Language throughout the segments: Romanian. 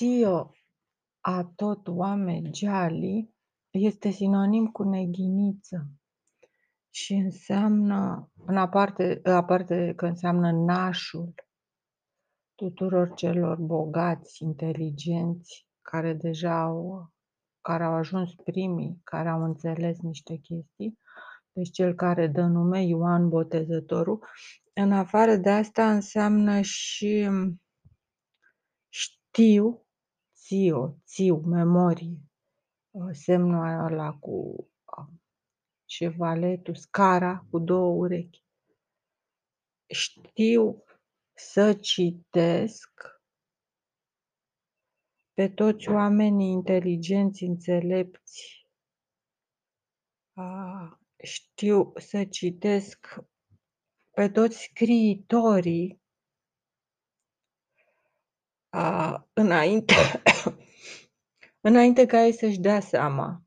Țio a tot oamegeali este sinonim cu neghiniță și înseamnă, în aparte, aparte că înseamnă nașul tuturor celor bogați, inteligenți, care deja au, care au ajuns primii, care au înțeles niște chestii, deci cel care dă nume Ioan Botezătorul. În afară de asta înseamnă și știu, țio, țiu, memorie, semnul ăla cu șevaletul, scara cu două urechi. Știu să citesc pe toți oamenii inteligenți, înțelepți. Știu să citesc pe toți scriitorii înainte, înainte ca ei să-și dea seama,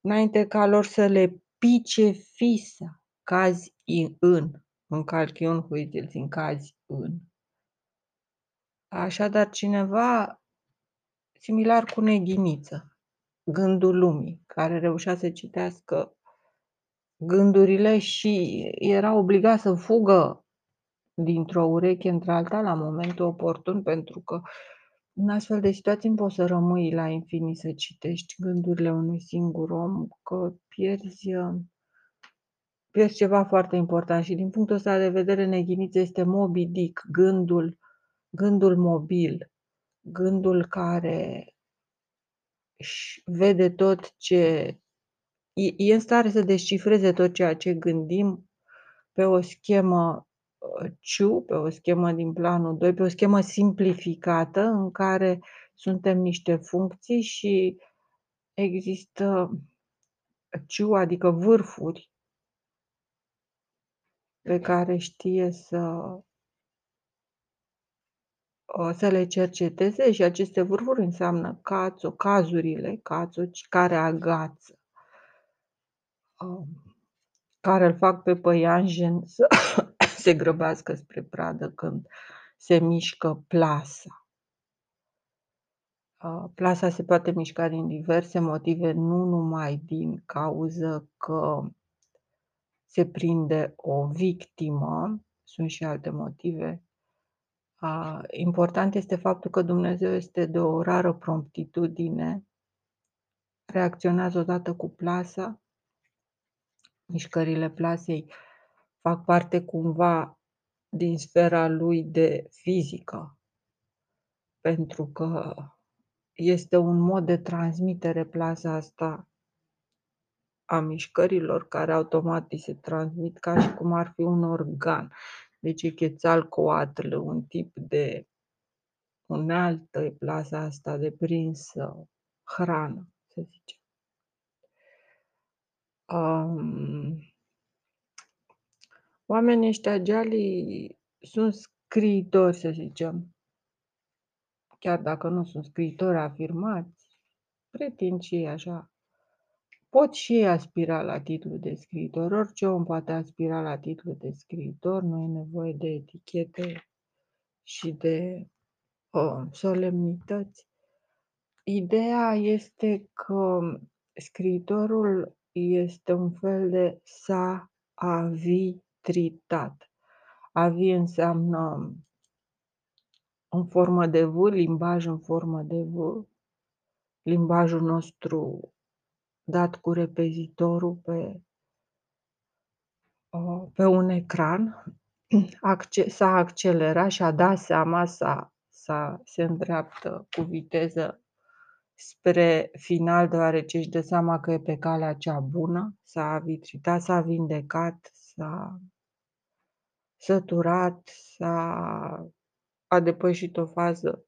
înainte ca lor să le pice fisa, cazi în, în calchiun huitil, în cazi în. Așadar, cineva similar cu Neghiniță, gândul lumii, care reușea să citească gândurile și era obligat să fugă dintr-o ureche într-alta la momentul oportun, pentru că în astfel de situații nu poți să rămâi la infinit să citești gândurile unui singur om, că pierzi, pierzi ceva foarte important. Și din punctul ăsta de vedere, Neghiniță este Moby Dick, gândul, gândul mobil, gândul care își vede tot ce... E, e în stare să descifreze tot ceea ce gândim pe o schemă CIU, pe o schemă din planul 2, pe o schemă simplificată în care suntem niște funcții și există CIU, adică vârfuri pe care știe să, să le cerceteze și aceste vârfuri înseamnă cațo, cazurile, cațo, care agață, care îl fac pe păianjen să se grăbească spre pradă când se mișcă plasa. Plasa se poate mișca din diverse motive, nu numai din cauză că se prinde o victimă, sunt și alte motive. Important este faptul că Dumnezeu este de o rară promptitudine, reacționează odată cu plasa, mișcările plasei fac parte cumva din sfera lui de fizică, pentru că este un mod de transmitere plasa asta a mișcărilor care automat se transmit ca și cum ar fi un organ. Deci e chețalcoatl, un tip de unealtă, e plasa asta de prins hrană, să zicem. Um, Oamenii ăștia gealii sunt scriitori, să zicem. Chiar dacă nu sunt scriitori afirmați, pretind și ei așa. Pot și ei aspira la titlul de scriitor. Orice om poate aspira la titlul de scriitor, nu e nevoie de etichete și de oh, solemnități. Ideea este că scriitorul este un fel de sa avi tritat. Avi înseamnă în formă de V, limbaj în formă de V, limbajul nostru dat cu repezitorul pe, pe un ecran, s-a accelerat și a dat seama, s-a, s-a, se îndreaptă cu viteză spre final, deoarece își dă seama că e pe calea cea bună, s-a vitritat, s-a vindecat, s-a săturat, s-a a depășit o fază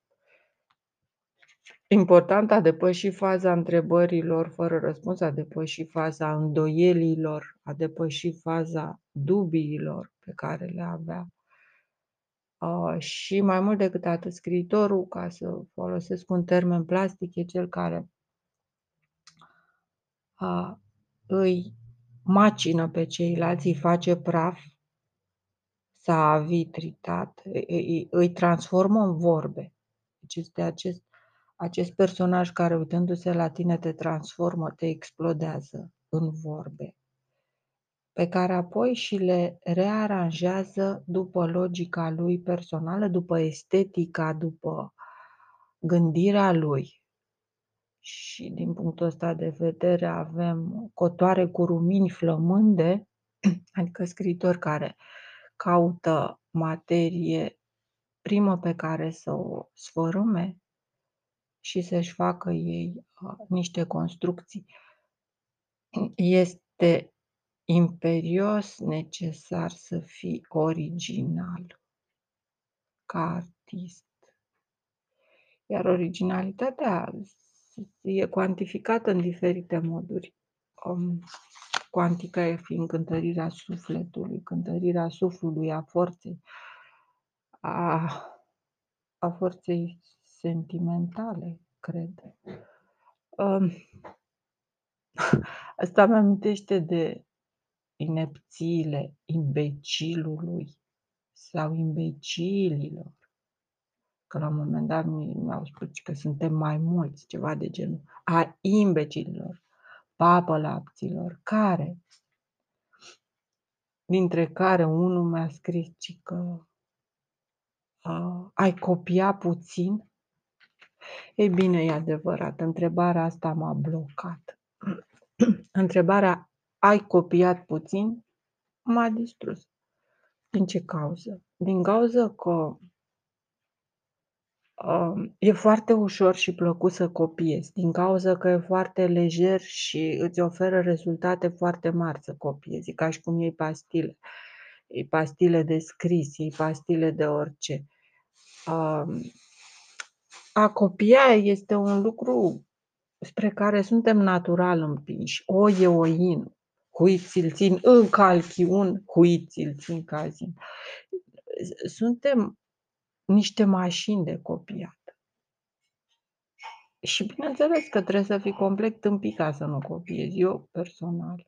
importantă, a depășit faza întrebărilor fără răspuns, a depășit faza îndoielilor, a depășit faza dubiilor pe care le avea. Uh, și mai mult decât atât, scriitorul, ca să folosesc un termen plastic, e cel care uh, îi macină pe ceilalți, îi face praf s-a vitritat, îi, îi transformă în vorbe. Deci este acest acest personaj care uitându-se la tine te transformă, te explodează în vorbe, pe care apoi și le rearanjează după logica lui personală, după estetica, după gândirea lui. Și din punctul ăsta de vedere avem cotoare cu rumini flămânde, adică scriitori care caută materie primă pe care să o sfărâme și să-și facă ei uh, niște construcții. Este imperios necesar să fii original ca artist. Iar originalitatea e cuantificată în diferite moduri. Um, cuantica fiind cântărirea sufletului, cântărirea suflului, a forței, a, a forței sentimentale, cred. Um, asta mi amintește de inepțiile imbecilului sau imbecililor. Că la un moment dat mi-au spus că suntem mai mulți, ceva de genul. A imbecililor, papălapților, care, dintre care unul mi-a scris că uh, ai copia puțin? Ei bine, e adevărat, întrebarea asta m-a blocat. Întrebarea ai copiat puțin m-a distrus. Din ce cauză? Din cauza că uh, e foarte ușor și plăcut să copiezi, din cauza că e foarte lejer și îți oferă rezultate foarte mari să copiezi, ca și cum iei pastile. Iei pastile de scris, iei pastile de orice. Uh, a copia este un lucru spre care suntem natural împinși. O e oin, huit ți-l țin în calchiun, huit ți-l țin cazin. Suntem niște mașini de copiat. Și bineînțeles că trebuie să fii complet tâmpit ca să nu copiezi. Eu, personal,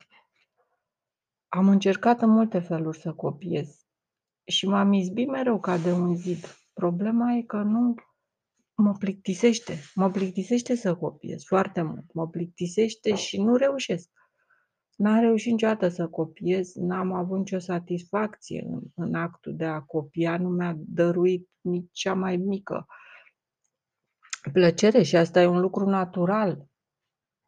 am încercat în multe feluri să copiez și m-am izbit mereu ca de un zid. Problema e că nu mă plictisește. Mă plictisește să copiez foarte mult. Mă plictisește și nu reușesc. N-am reușit niciodată să copiez, n-am avut nicio satisfacție în, în actul de a copia, nu mi-a dăruit nici cea mai mică plăcere și asta e un lucru natural.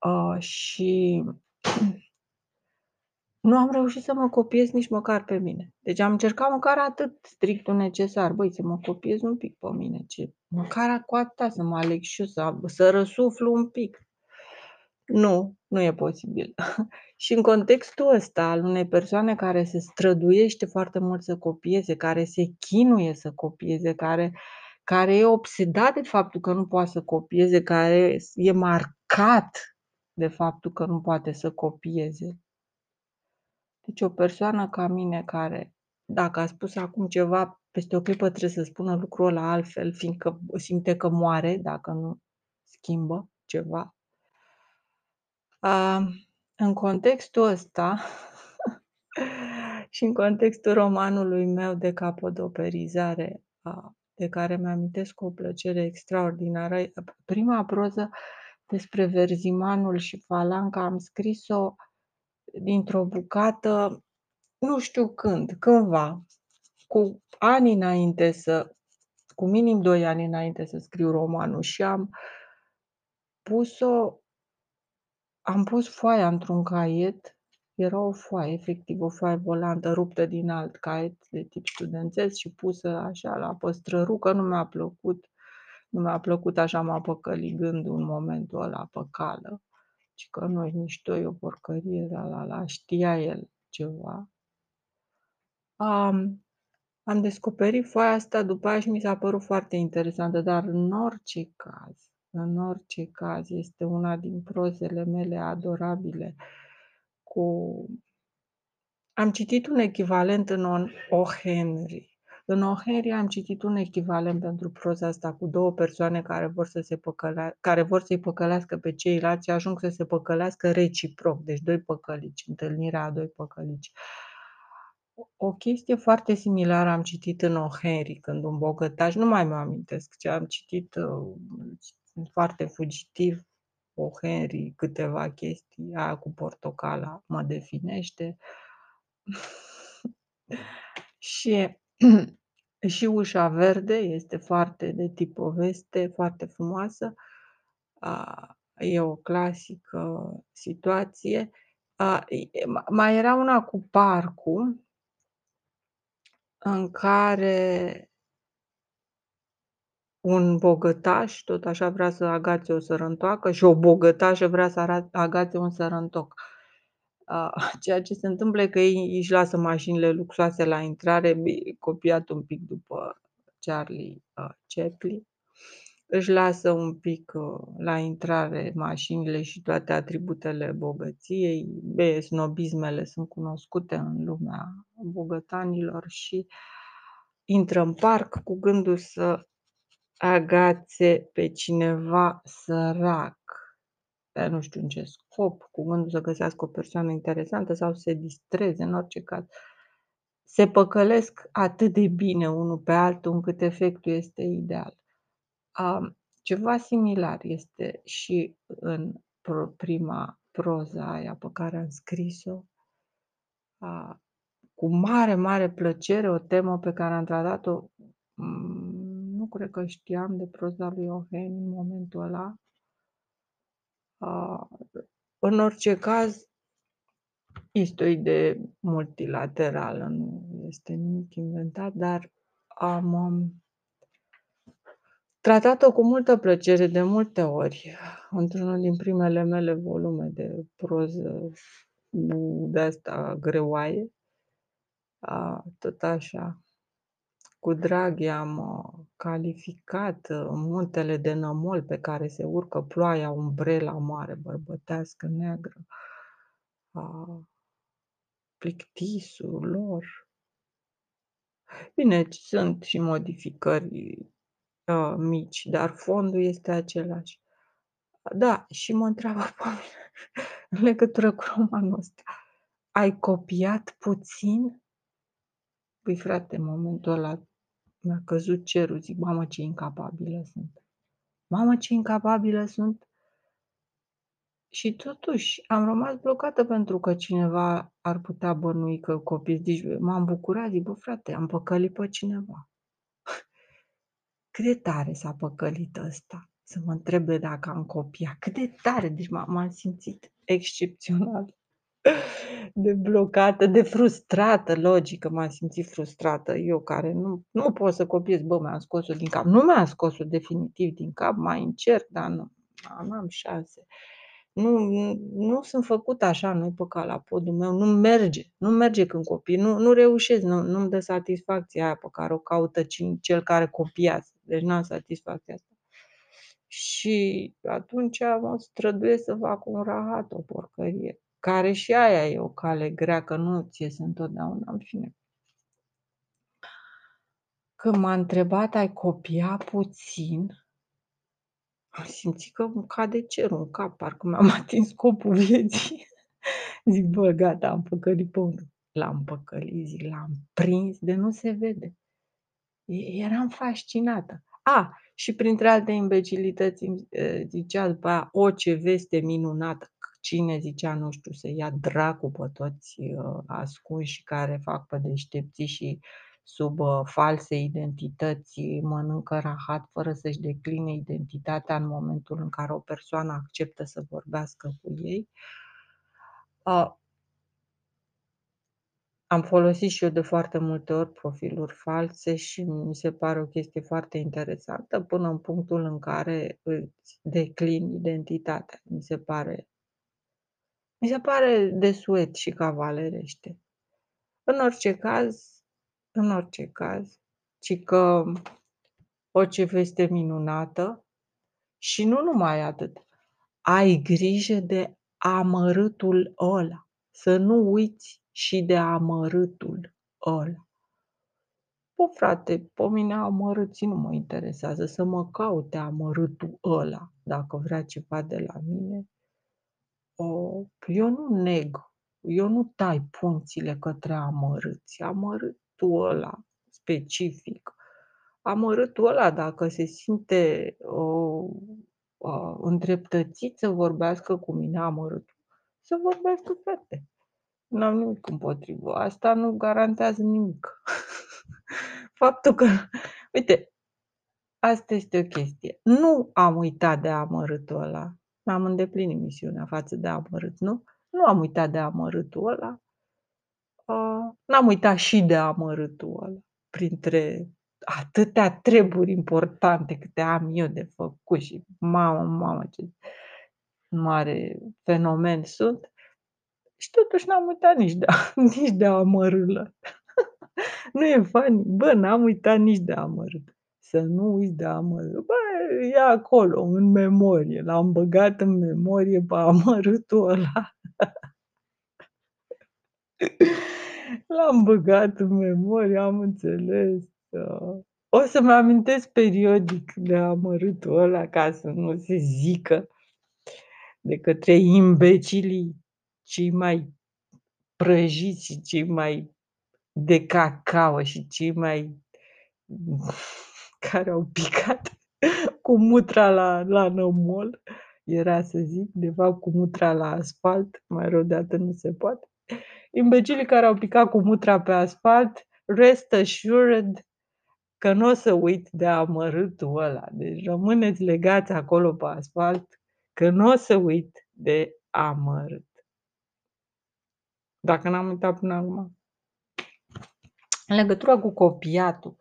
Uh, și nu am reușit să mă copiez nici măcar pe mine. Deci am încercat măcar atât strictul necesar. Băi, să mă copiez un pic pe mine. Ce? Măcar cu atâta să mă aleg și eu, să, să răsuflu un pic. Nu, nu e posibil. Și în contextul ăsta al unei persoane care se străduiește foarte mult să copieze, care se chinuie să copieze, care, care e obsedat de faptul că nu poate să copieze, care e marcat de faptul că nu poate să copieze. Deci o persoană ca mine care, dacă a spus acum ceva, peste o clipă trebuie să spună lucrul ăla altfel, fiindcă simte că moare dacă nu schimbă ceva. În contextul ăsta și în contextul romanului meu de capodoperizare, de care mi-amintesc cu o plăcere extraordinară, prima proză despre Verzimanul și Falanca am scris-o dintr-o bucată, nu știu când, cândva, cu ani înainte să, cu minim doi ani înainte să scriu romanul și am pus-o am pus foaia într-un caiet, era o foaie, efectiv o foaie volantă ruptă din alt caiet de tip studențesc și pusă așa la păstrărucă, nu mi-a plăcut. Nu mi-a plăcut, așa m-a păcălit gândul în momentul ăla pe cală. Și că noi nici doi o porcărie, la la la, știa el ceva. Am, am descoperit foaia asta după aia și mi s-a părut foarte interesantă, dar în orice caz, în orice caz, este una din prozele mele adorabile cu am citit un echivalent în O. Henry. În O. Henry am citit un echivalent pentru proza asta cu două persoane care vor, să se păcălea, care vor să-i păcălească pe ceilalți și ajung să se păcălească reciproc, deci doi păcălici, întâlnirea a doi păcălici. O chestie foarte similară am citit în O. Henry, când un bogătaș, nu mai mă amintesc ce am citit, uh, sunt foarte fugitiv, O. Henry, câteva chestii, aia cu portocala mă definește. Și și Ușa verde este foarte de tip poveste, foarte frumoasă. A, e o clasică situație. A, mai era una cu parcul în care un bogătaș tot așa vrea să agațe o sărăntoacă și o bogătașă vrea să agațe un sărăntoc. Ceea ce se întâmplă e că ei își lasă mașinile luxoase la intrare, copiat un pic după Charlie Chaplin. Își lasă un pic la intrare mașinile și toate atributele bogăției. Be, snobismele sunt cunoscute în lumea bogătanilor și intră în parc cu gândul să agațe pe cineva sărac, dar nu știu în ce scop, cu gândul să găsească o persoană interesantă sau să se distreze, în orice caz. Se păcălesc atât de bine unul pe altul încât efectul este ideal. Ceva similar este și în prima proza aia pe care am scris-o. Cu mare, mare plăcere, o temă pe care am tratat-o nu cred că știam de proza lui Oheni în momentul ăla. În orice caz, este o idee multilaterală, nu este nimic inventat, dar am um, tratat-o cu multă plăcere de multe ori, într-unul din primele mele volume de proză de asta greoaie, tot așa. Cu drag i-am uh, calificat uh, muntele de nămol pe care se urcă ploaia, umbrela mare bărbătească neagră, plictisul lor. Bine, sunt și modificări uh, mici, dar fondul este același. Da, și mă întreabă pe mine în legătură cu romanul ăsta. Ai copiat puțin? Păi frate, în momentul ăla mi-a căzut cerul, zic, mamă ce incapabilă sunt. Mamă ce incapabilă sunt. Și totuși am rămas blocată pentru că cineva ar putea bănui că copii. Deci m-am bucurat, zic, bă frate, am păcălit pe cineva. Cât de tare s-a păcălit ăsta să mă întrebe dacă am copiat. Cât de tare, deci m-am simțit excepțional de blocată, de frustrată, logică, m-am simțit frustrată. Eu care nu, nu pot să copiez, bă, mi-am scos-o din cap. Nu mi-am scos-o definitiv din cap, mai încerc, dar nu, am șanse. Nu, nu sunt făcut așa, nu pe ca la podul meu, nu merge, nu merge când copii, nu, nu reușesc, nu, nu-mi dă satisfacția aia pe care o caută cel care copiază. Deci nu am satisfacția asta. Și atunci mă străduiesc să fac un rahat, o porcărie care și aia e o cale grea, că nu ți iese întotdeauna, în fine. Când m-a întrebat, ai copia puțin, am simțit că îmi cade cerul în cap, parcă mi-am atins scopul vieții. Zic, bă, gata, am păcălit pe unul. L-am păcălit, zic, l-am prins de nu se vede. Eram fascinată. A, și printre alte imbecilități zicea după aia, o, ce veste minunată cine zicea, nu știu, să ia dracu pe toți uh, ascunși care fac pe deștepții și sub uh, false identități mănâncă rahat fără să-și decline identitatea în momentul în care o persoană acceptă să vorbească cu ei. Uh, am folosit și eu de foarte multe ori profiluri false și mi se pare o chestie foarte interesantă până în punctul în care îți declin identitatea. Mi se pare mi se pare desuet și cavalerește. În orice caz, în orice caz, ci că orice veste minunată și nu numai atât, ai grijă de amărâtul ăla, să nu uiți și de amărâtul ăla. Bă, frate, pe mine amărâții nu mă interesează, să mă caute amărâtul ăla, dacă vrea ceva de la mine, eu nu neg, eu nu tai punțile către amărâți. Amărâtul ăla specific, amărâtul ăla dacă se simte uh, îndreptățit să vorbească cu mine amărât, să vorbească fete. N-am nimic împotrivă. Asta nu garantează nimic. Faptul că, uite, asta este o chestie. Nu am uitat de amărâtul ăla. Am îndeplinit misiunea față de amărât, nu? Nu am uitat de amărâtul ăla. Uh, n-am uitat și de amărâtul ăla. Printre atâtea treburi importante câte am eu de făcut și mamă, mamă, ce mare fenomen sunt. Și totuși n-am uitat nici de, nici de amărâlă. nu e funny? Bă, n-am uitat nici de amărât. Să nu uiți de amărât. Bă, e acolo, în memorie. L-am băgat în memorie pe amărâtul ăla. L-am băgat în memorie, am înțeles. Da. O să-mi amintesc periodic de amărâtul ăla ca să nu se zică de către imbecilii cei mai prăjiți și cei mai de cacao și cei mai care au picat cu mutra la, la nămol, era să zic, de fapt cu mutra la asfalt, mai rău de atât nu se poate. Imbecilii care au picat cu mutra pe asfalt, rest assured că nu o să uit de amărâtul ăla. Deci rămâneți legați acolo pe asfalt, că nu o să uit de amărât. Dacă n-am uitat până acum. În legătură cu copiatul,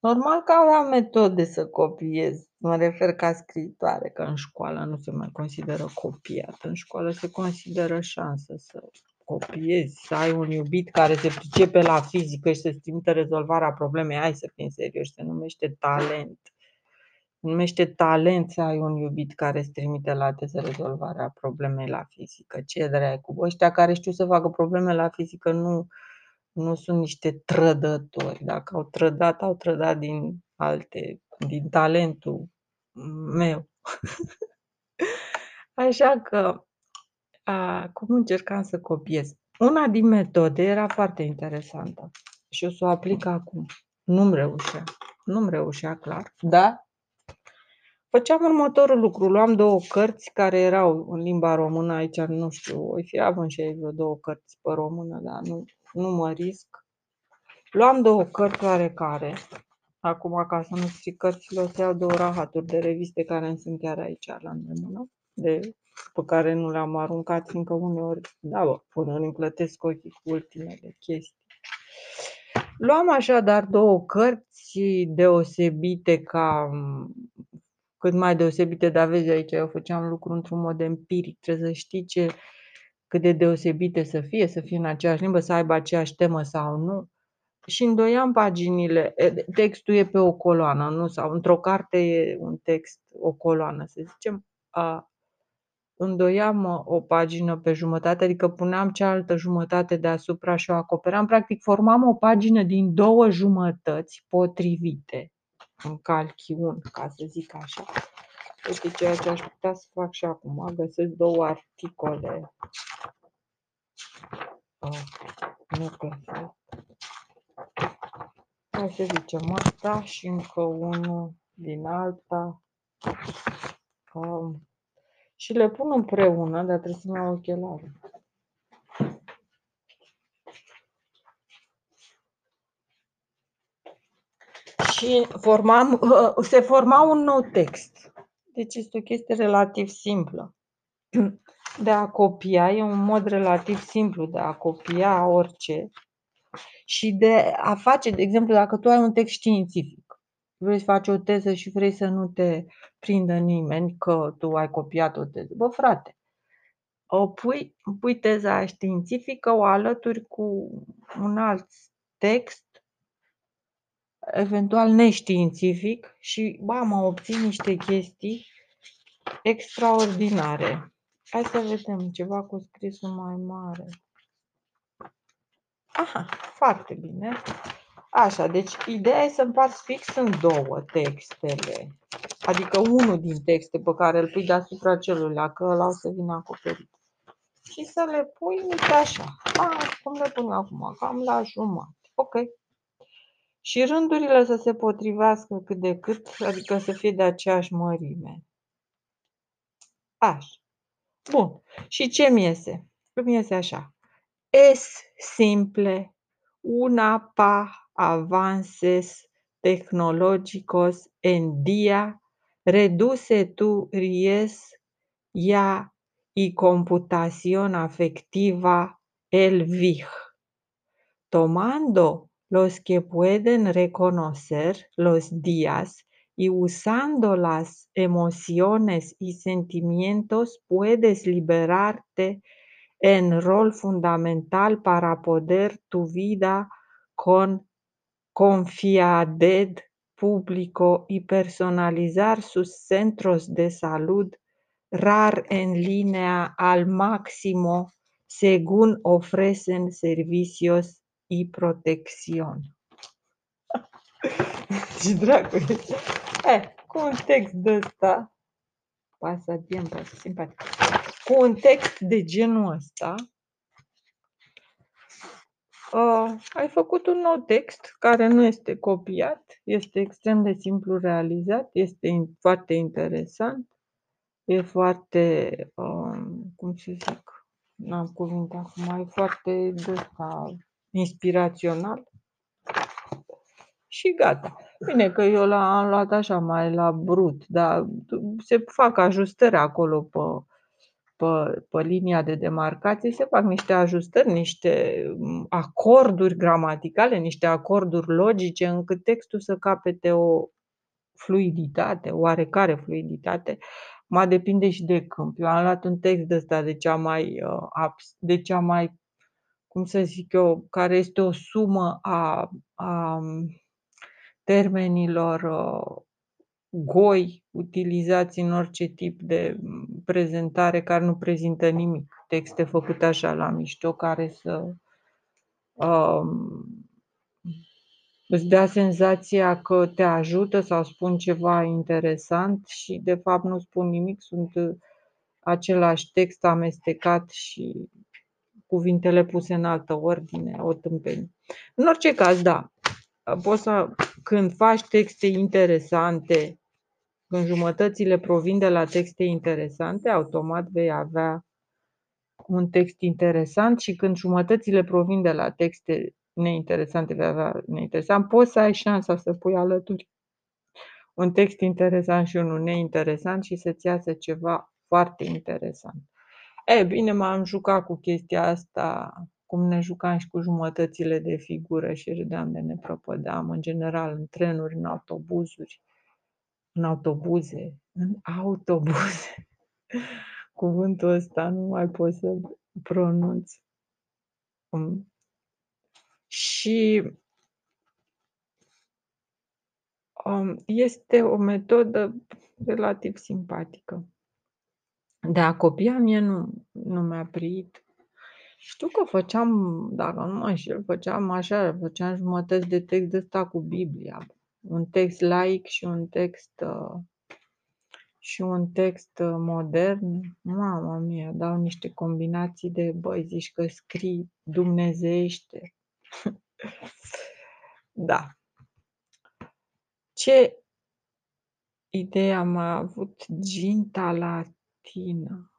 normal că aveam metode să copiez. Mă refer ca scriitoare, că în școală nu se mai consideră copiat. În școală se consideră șansă să copiezi, să ai un iubit care se pricepe la fizică și să-ți trimită rezolvarea problemei. Hai să fim serioși, se numește talent. Se numește talent să ai un iubit care îți trimite la teză rezolvarea problemei la fizică. Ce dracu? Ăștia care știu să facă probleme la fizică nu, nu sunt niște trădători. Dacă au trădat, au trădat din alte, din talentul meu. Așa că, a, cum încercam să copiez? Una din metode era foarte interesantă și o să o aplic acum. Nu-mi reușea. Nu-mi reușea clar, dar făceam următorul lucru. Luam două cărți care erau în limba română, aici nu știu, o fi având și vreo două cărți pe română, dar nu, nu mă risc. Luam două cărți oarecare. Acum, ca să nu stric cărțile, o să iau două rahaturi de reviste care îmi sunt chiar aici la îndemână, de, pe care nu le-am aruncat, fiindcă uneori, da, bă, până îmi plătesc ochii cu ultimele chestii. Luam așadar două cărți deosebite ca cât mai deosebite, dar vezi aici, eu făceam lucru într-un mod empiric, trebuie să știi ce, cât de deosebite să fie, să fie în aceeași limbă, să aibă aceeași temă sau nu. Și îndoiam paginile, textul e pe o coloană, nu? Sau într-o carte e un text, o coloană, să zicem. A, îndoiam o pagină pe jumătate, adică puneam cealaltă jumătate deasupra și o acoperam. Practic formam o pagină din două jumătăți potrivite în calchiun, ca să zic așa. Uite ceea ce aș putea să fac și acum. Găsesc două articole. Oh, nu găsesc. Hai să zicem asta și încă unul din alta. Um, și le pun împreună, dar trebuie să-mi iau ochelari. și formam, uh, se forma un nou text. Deci este o chestie relativ simplă. De a copia, e un mod relativ simplu de a copia orice și de a face, de exemplu, dacă tu ai un text științific, vrei să faci o teză și vrei să nu te prindă nimeni că tu ai copiat o teză. Bă, frate, o pui, pui teza științifică, o alături cu un alt text eventual neștiințific și, mă obțin niște chestii extraordinare. Hai să vedem ceva cu scrisul mai mare. Aha, foarte bine. Așa, deci ideea e să împarți fix în două textele. Adică unul din texte pe care îl pui deasupra celuilalt, că ăla o să vină acoperit. Și să le pui, uite așa. A, cum le pun acum? Cam la jumătate. Ok. Și rândurile să se potrivească cât de cât, adică să fie de aceeași mărime. Așa. Bun. Și ce mi iese? Îmi iese așa. Es simple una pa avances tecnológicos en día reduce tu ries ya y computación afectiva el VIH, tomando los que pueden reconocer los días y usando las emociones y sentimientos puedes liberarte en rol fundamental para poder tu vida con confiaded público y personalizar sus centros de salud rar en línea al máximo según ofrecen servicios y protección. Ce dracu Eh, cu un text de ăsta, pasatiempo, simpatic, cu un text de genul ăsta, uh, ai făcut un nou text care nu este copiat, este extrem de simplu realizat, este in, foarte interesant, e foarte, uh, cum să zic, n-am cuvinte acum, e foarte de ăsta, inspirațional și gata. Bine că eu l-am luat așa mai la brut, dar se fac ajustări acolo pe, pe, pe linia de demarcație, se fac niște ajustări, niște acorduri gramaticale, niște acorduri logice, încât textul să capete o fluiditate, oarecare fluiditate. Mai depinde și de câmp. Eu am luat un text de ăsta de cea mai, uh, de cea mai, cum să zic eu, care este o sumă a, a termenilor uh, goi utilizați în orice tip de prezentare care nu prezintă nimic. Texte făcute așa la mișto care să um, îți dea senzația că te ajută sau spun ceva interesant și de fapt nu spun nimic, sunt același text amestecat și cuvintele puse în altă ordine, o tâmpenie. În orice caz, da, poți să, când faci texte interesante, când jumătățile provin de la texte interesante, automat vei avea un text interesant și când jumătățile provin de la texte neinteresante, vei avea neinteresant, poți să ai șansa să pui alături un text interesant și unul neinteresant și să-ți iasă ceva foarte interesant. E, bine, m-am jucat cu chestia asta cum ne jucam și cu jumătățile de figură și râdeam de ne propădeam, în general, în trenuri, în autobuzuri, în autobuze, în autobuze. Cuvântul ăsta nu mai pot să pronunț. Um, și um, este o metodă relativ simpatică. De a copia mie nu, nu mi-a prit știu că făceam, dacă nu mă înșel, făceam așa, făceam jumătăți de text de ăsta cu Biblia. Un text laic și un text uh, și un text uh, modern. Mama mia, dau niște combinații de, băi, zici că scrii dumnezeiește. da. Ce idee am avut ginta latină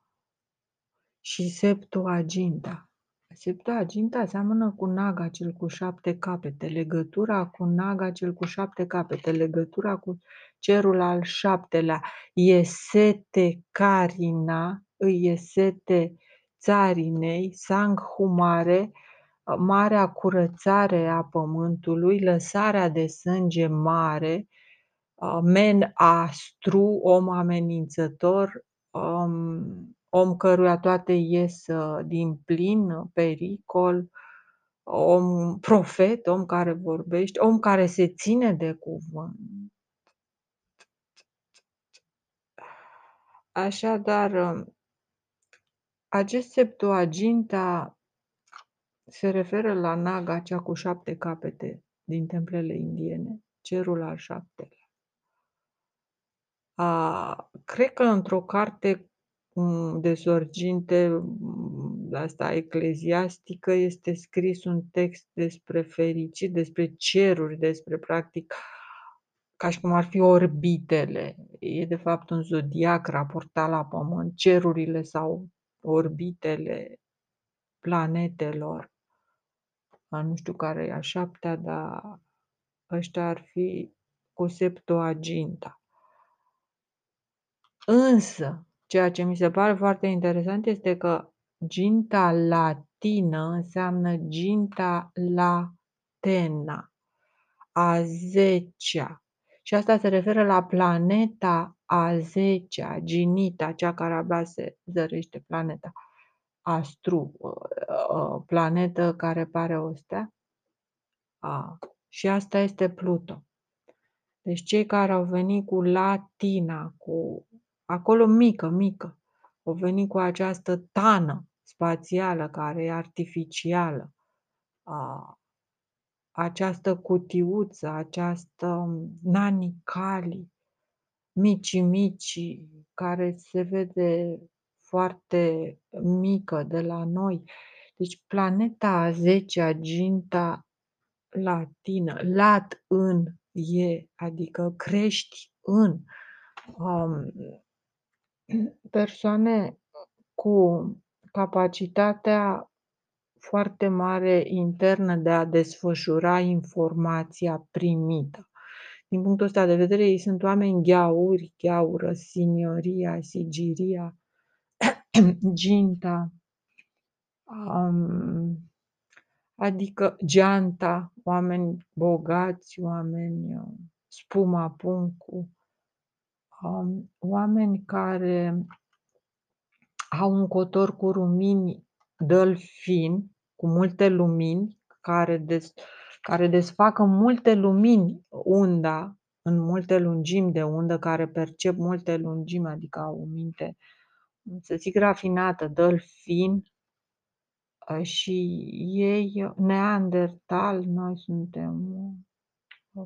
și Septuaginta. Septuaginta seamănă cu Naga cel cu șapte capete, legătura cu Naga cel cu șapte capete, legătura cu cerul al șaptelea. Iesete carina, îi iesete țarinei, sanghumare, marea curățare a pământului, lăsarea de sânge mare, men astru, om amenințător, um, om căruia toate ies uh, din plin, pericol, om profet, om care vorbește, om care se ține de cuvânt. Așadar, um, acest Septuaginta se referă la Naga, cea cu șapte capete din templele indiene, cerul al șaptelea. A, cred că într-o carte de sorginte asta ecleziastică este scris un text despre fericit, despre ceruri, despre practic ca și cum ar fi orbitele. E de fapt un zodiac raportat la Pământ, cerurile sau orbitele planetelor. Nu știu care e a șaptea, dar ăștia ar fi cu Septuaginta. Însă, ceea ce mi se pare foarte interesant este că ginta latină înseamnă ginta latena, a zecea. Și asta se referă la planeta a zecea, ginita, cea care abia se zărește, planeta. Astru, uh, uh, planetă care pare o stea. A, și asta este Pluto. Deci cei care au venit cu latina, cu acolo mică, mică, au venit cu această tană spațială care e artificială, a, această cutiuță, această nanicali, mici mici, care se vede foarte mică de la noi. Deci planeta a 10 ginta latină, lat în e, adică crești în. Um, persoane cu capacitatea foarte mare internă de a desfășura informația primită. Din punctul ăsta de vedere, ei sunt oameni gheauri, gheaură, signoria, sigiria, ginta, um, adică geanta, oameni bogați, oameni uh, spuma puncu, um, oameni care au un cotor cu lumini delfin, cu multe lumini, care, des, care desfacă multe lumini unda, în multe lungimi de undă, care percep multe lungimi, adică au o minte, să zic, rafinată, delfin, ă, și ei, neandertal, noi suntem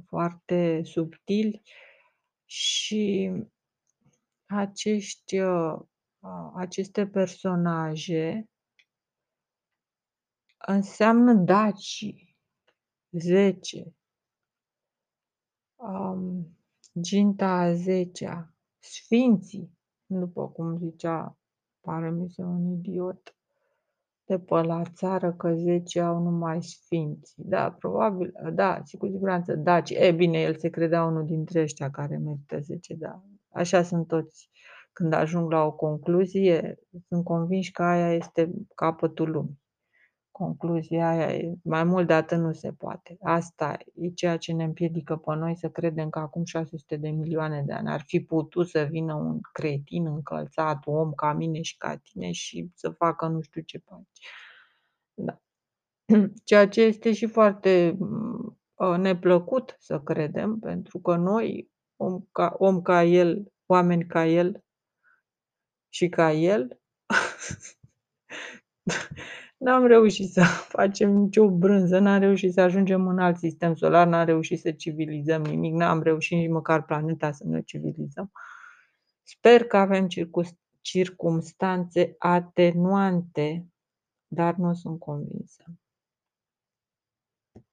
foarte subtili și acești ă, aceste personaje înseamnă daci, zece, um, ginta a zecea, sfinții, după cum zicea, pare mi se un idiot de pe la țară că zece au numai sfinți. Da, probabil, da, cu siguranță, daci. E bine, el se credea unul dintre ăștia care merită zece, da. Așa sunt toți când ajung la o concluzie, sunt convinși că aia este capătul lumii. Concluzia aia e, mai mult de atât nu se poate. Asta e ceea ce ne împiedică pe noi să credem că acum 600 de milioane de ani ar fi putut să vină un cretin încălțat, om ca mine și ca tine și să facă nu știu ce faci. Da. Ceea ce este și foarte uh, neplăcut să credem, pentru că noi, om ca, om ca el, oameni ca el, și ca el, n-am reușit să facem nicio brânză, n-am reușit să ajungem în alt sistem solar, n-am reușit să civilizăm nimic, n-am reușit nici măcar planeta să ne civilizăm. Sper că avem circumstanțe atenuante, dar nu sunt convinsă.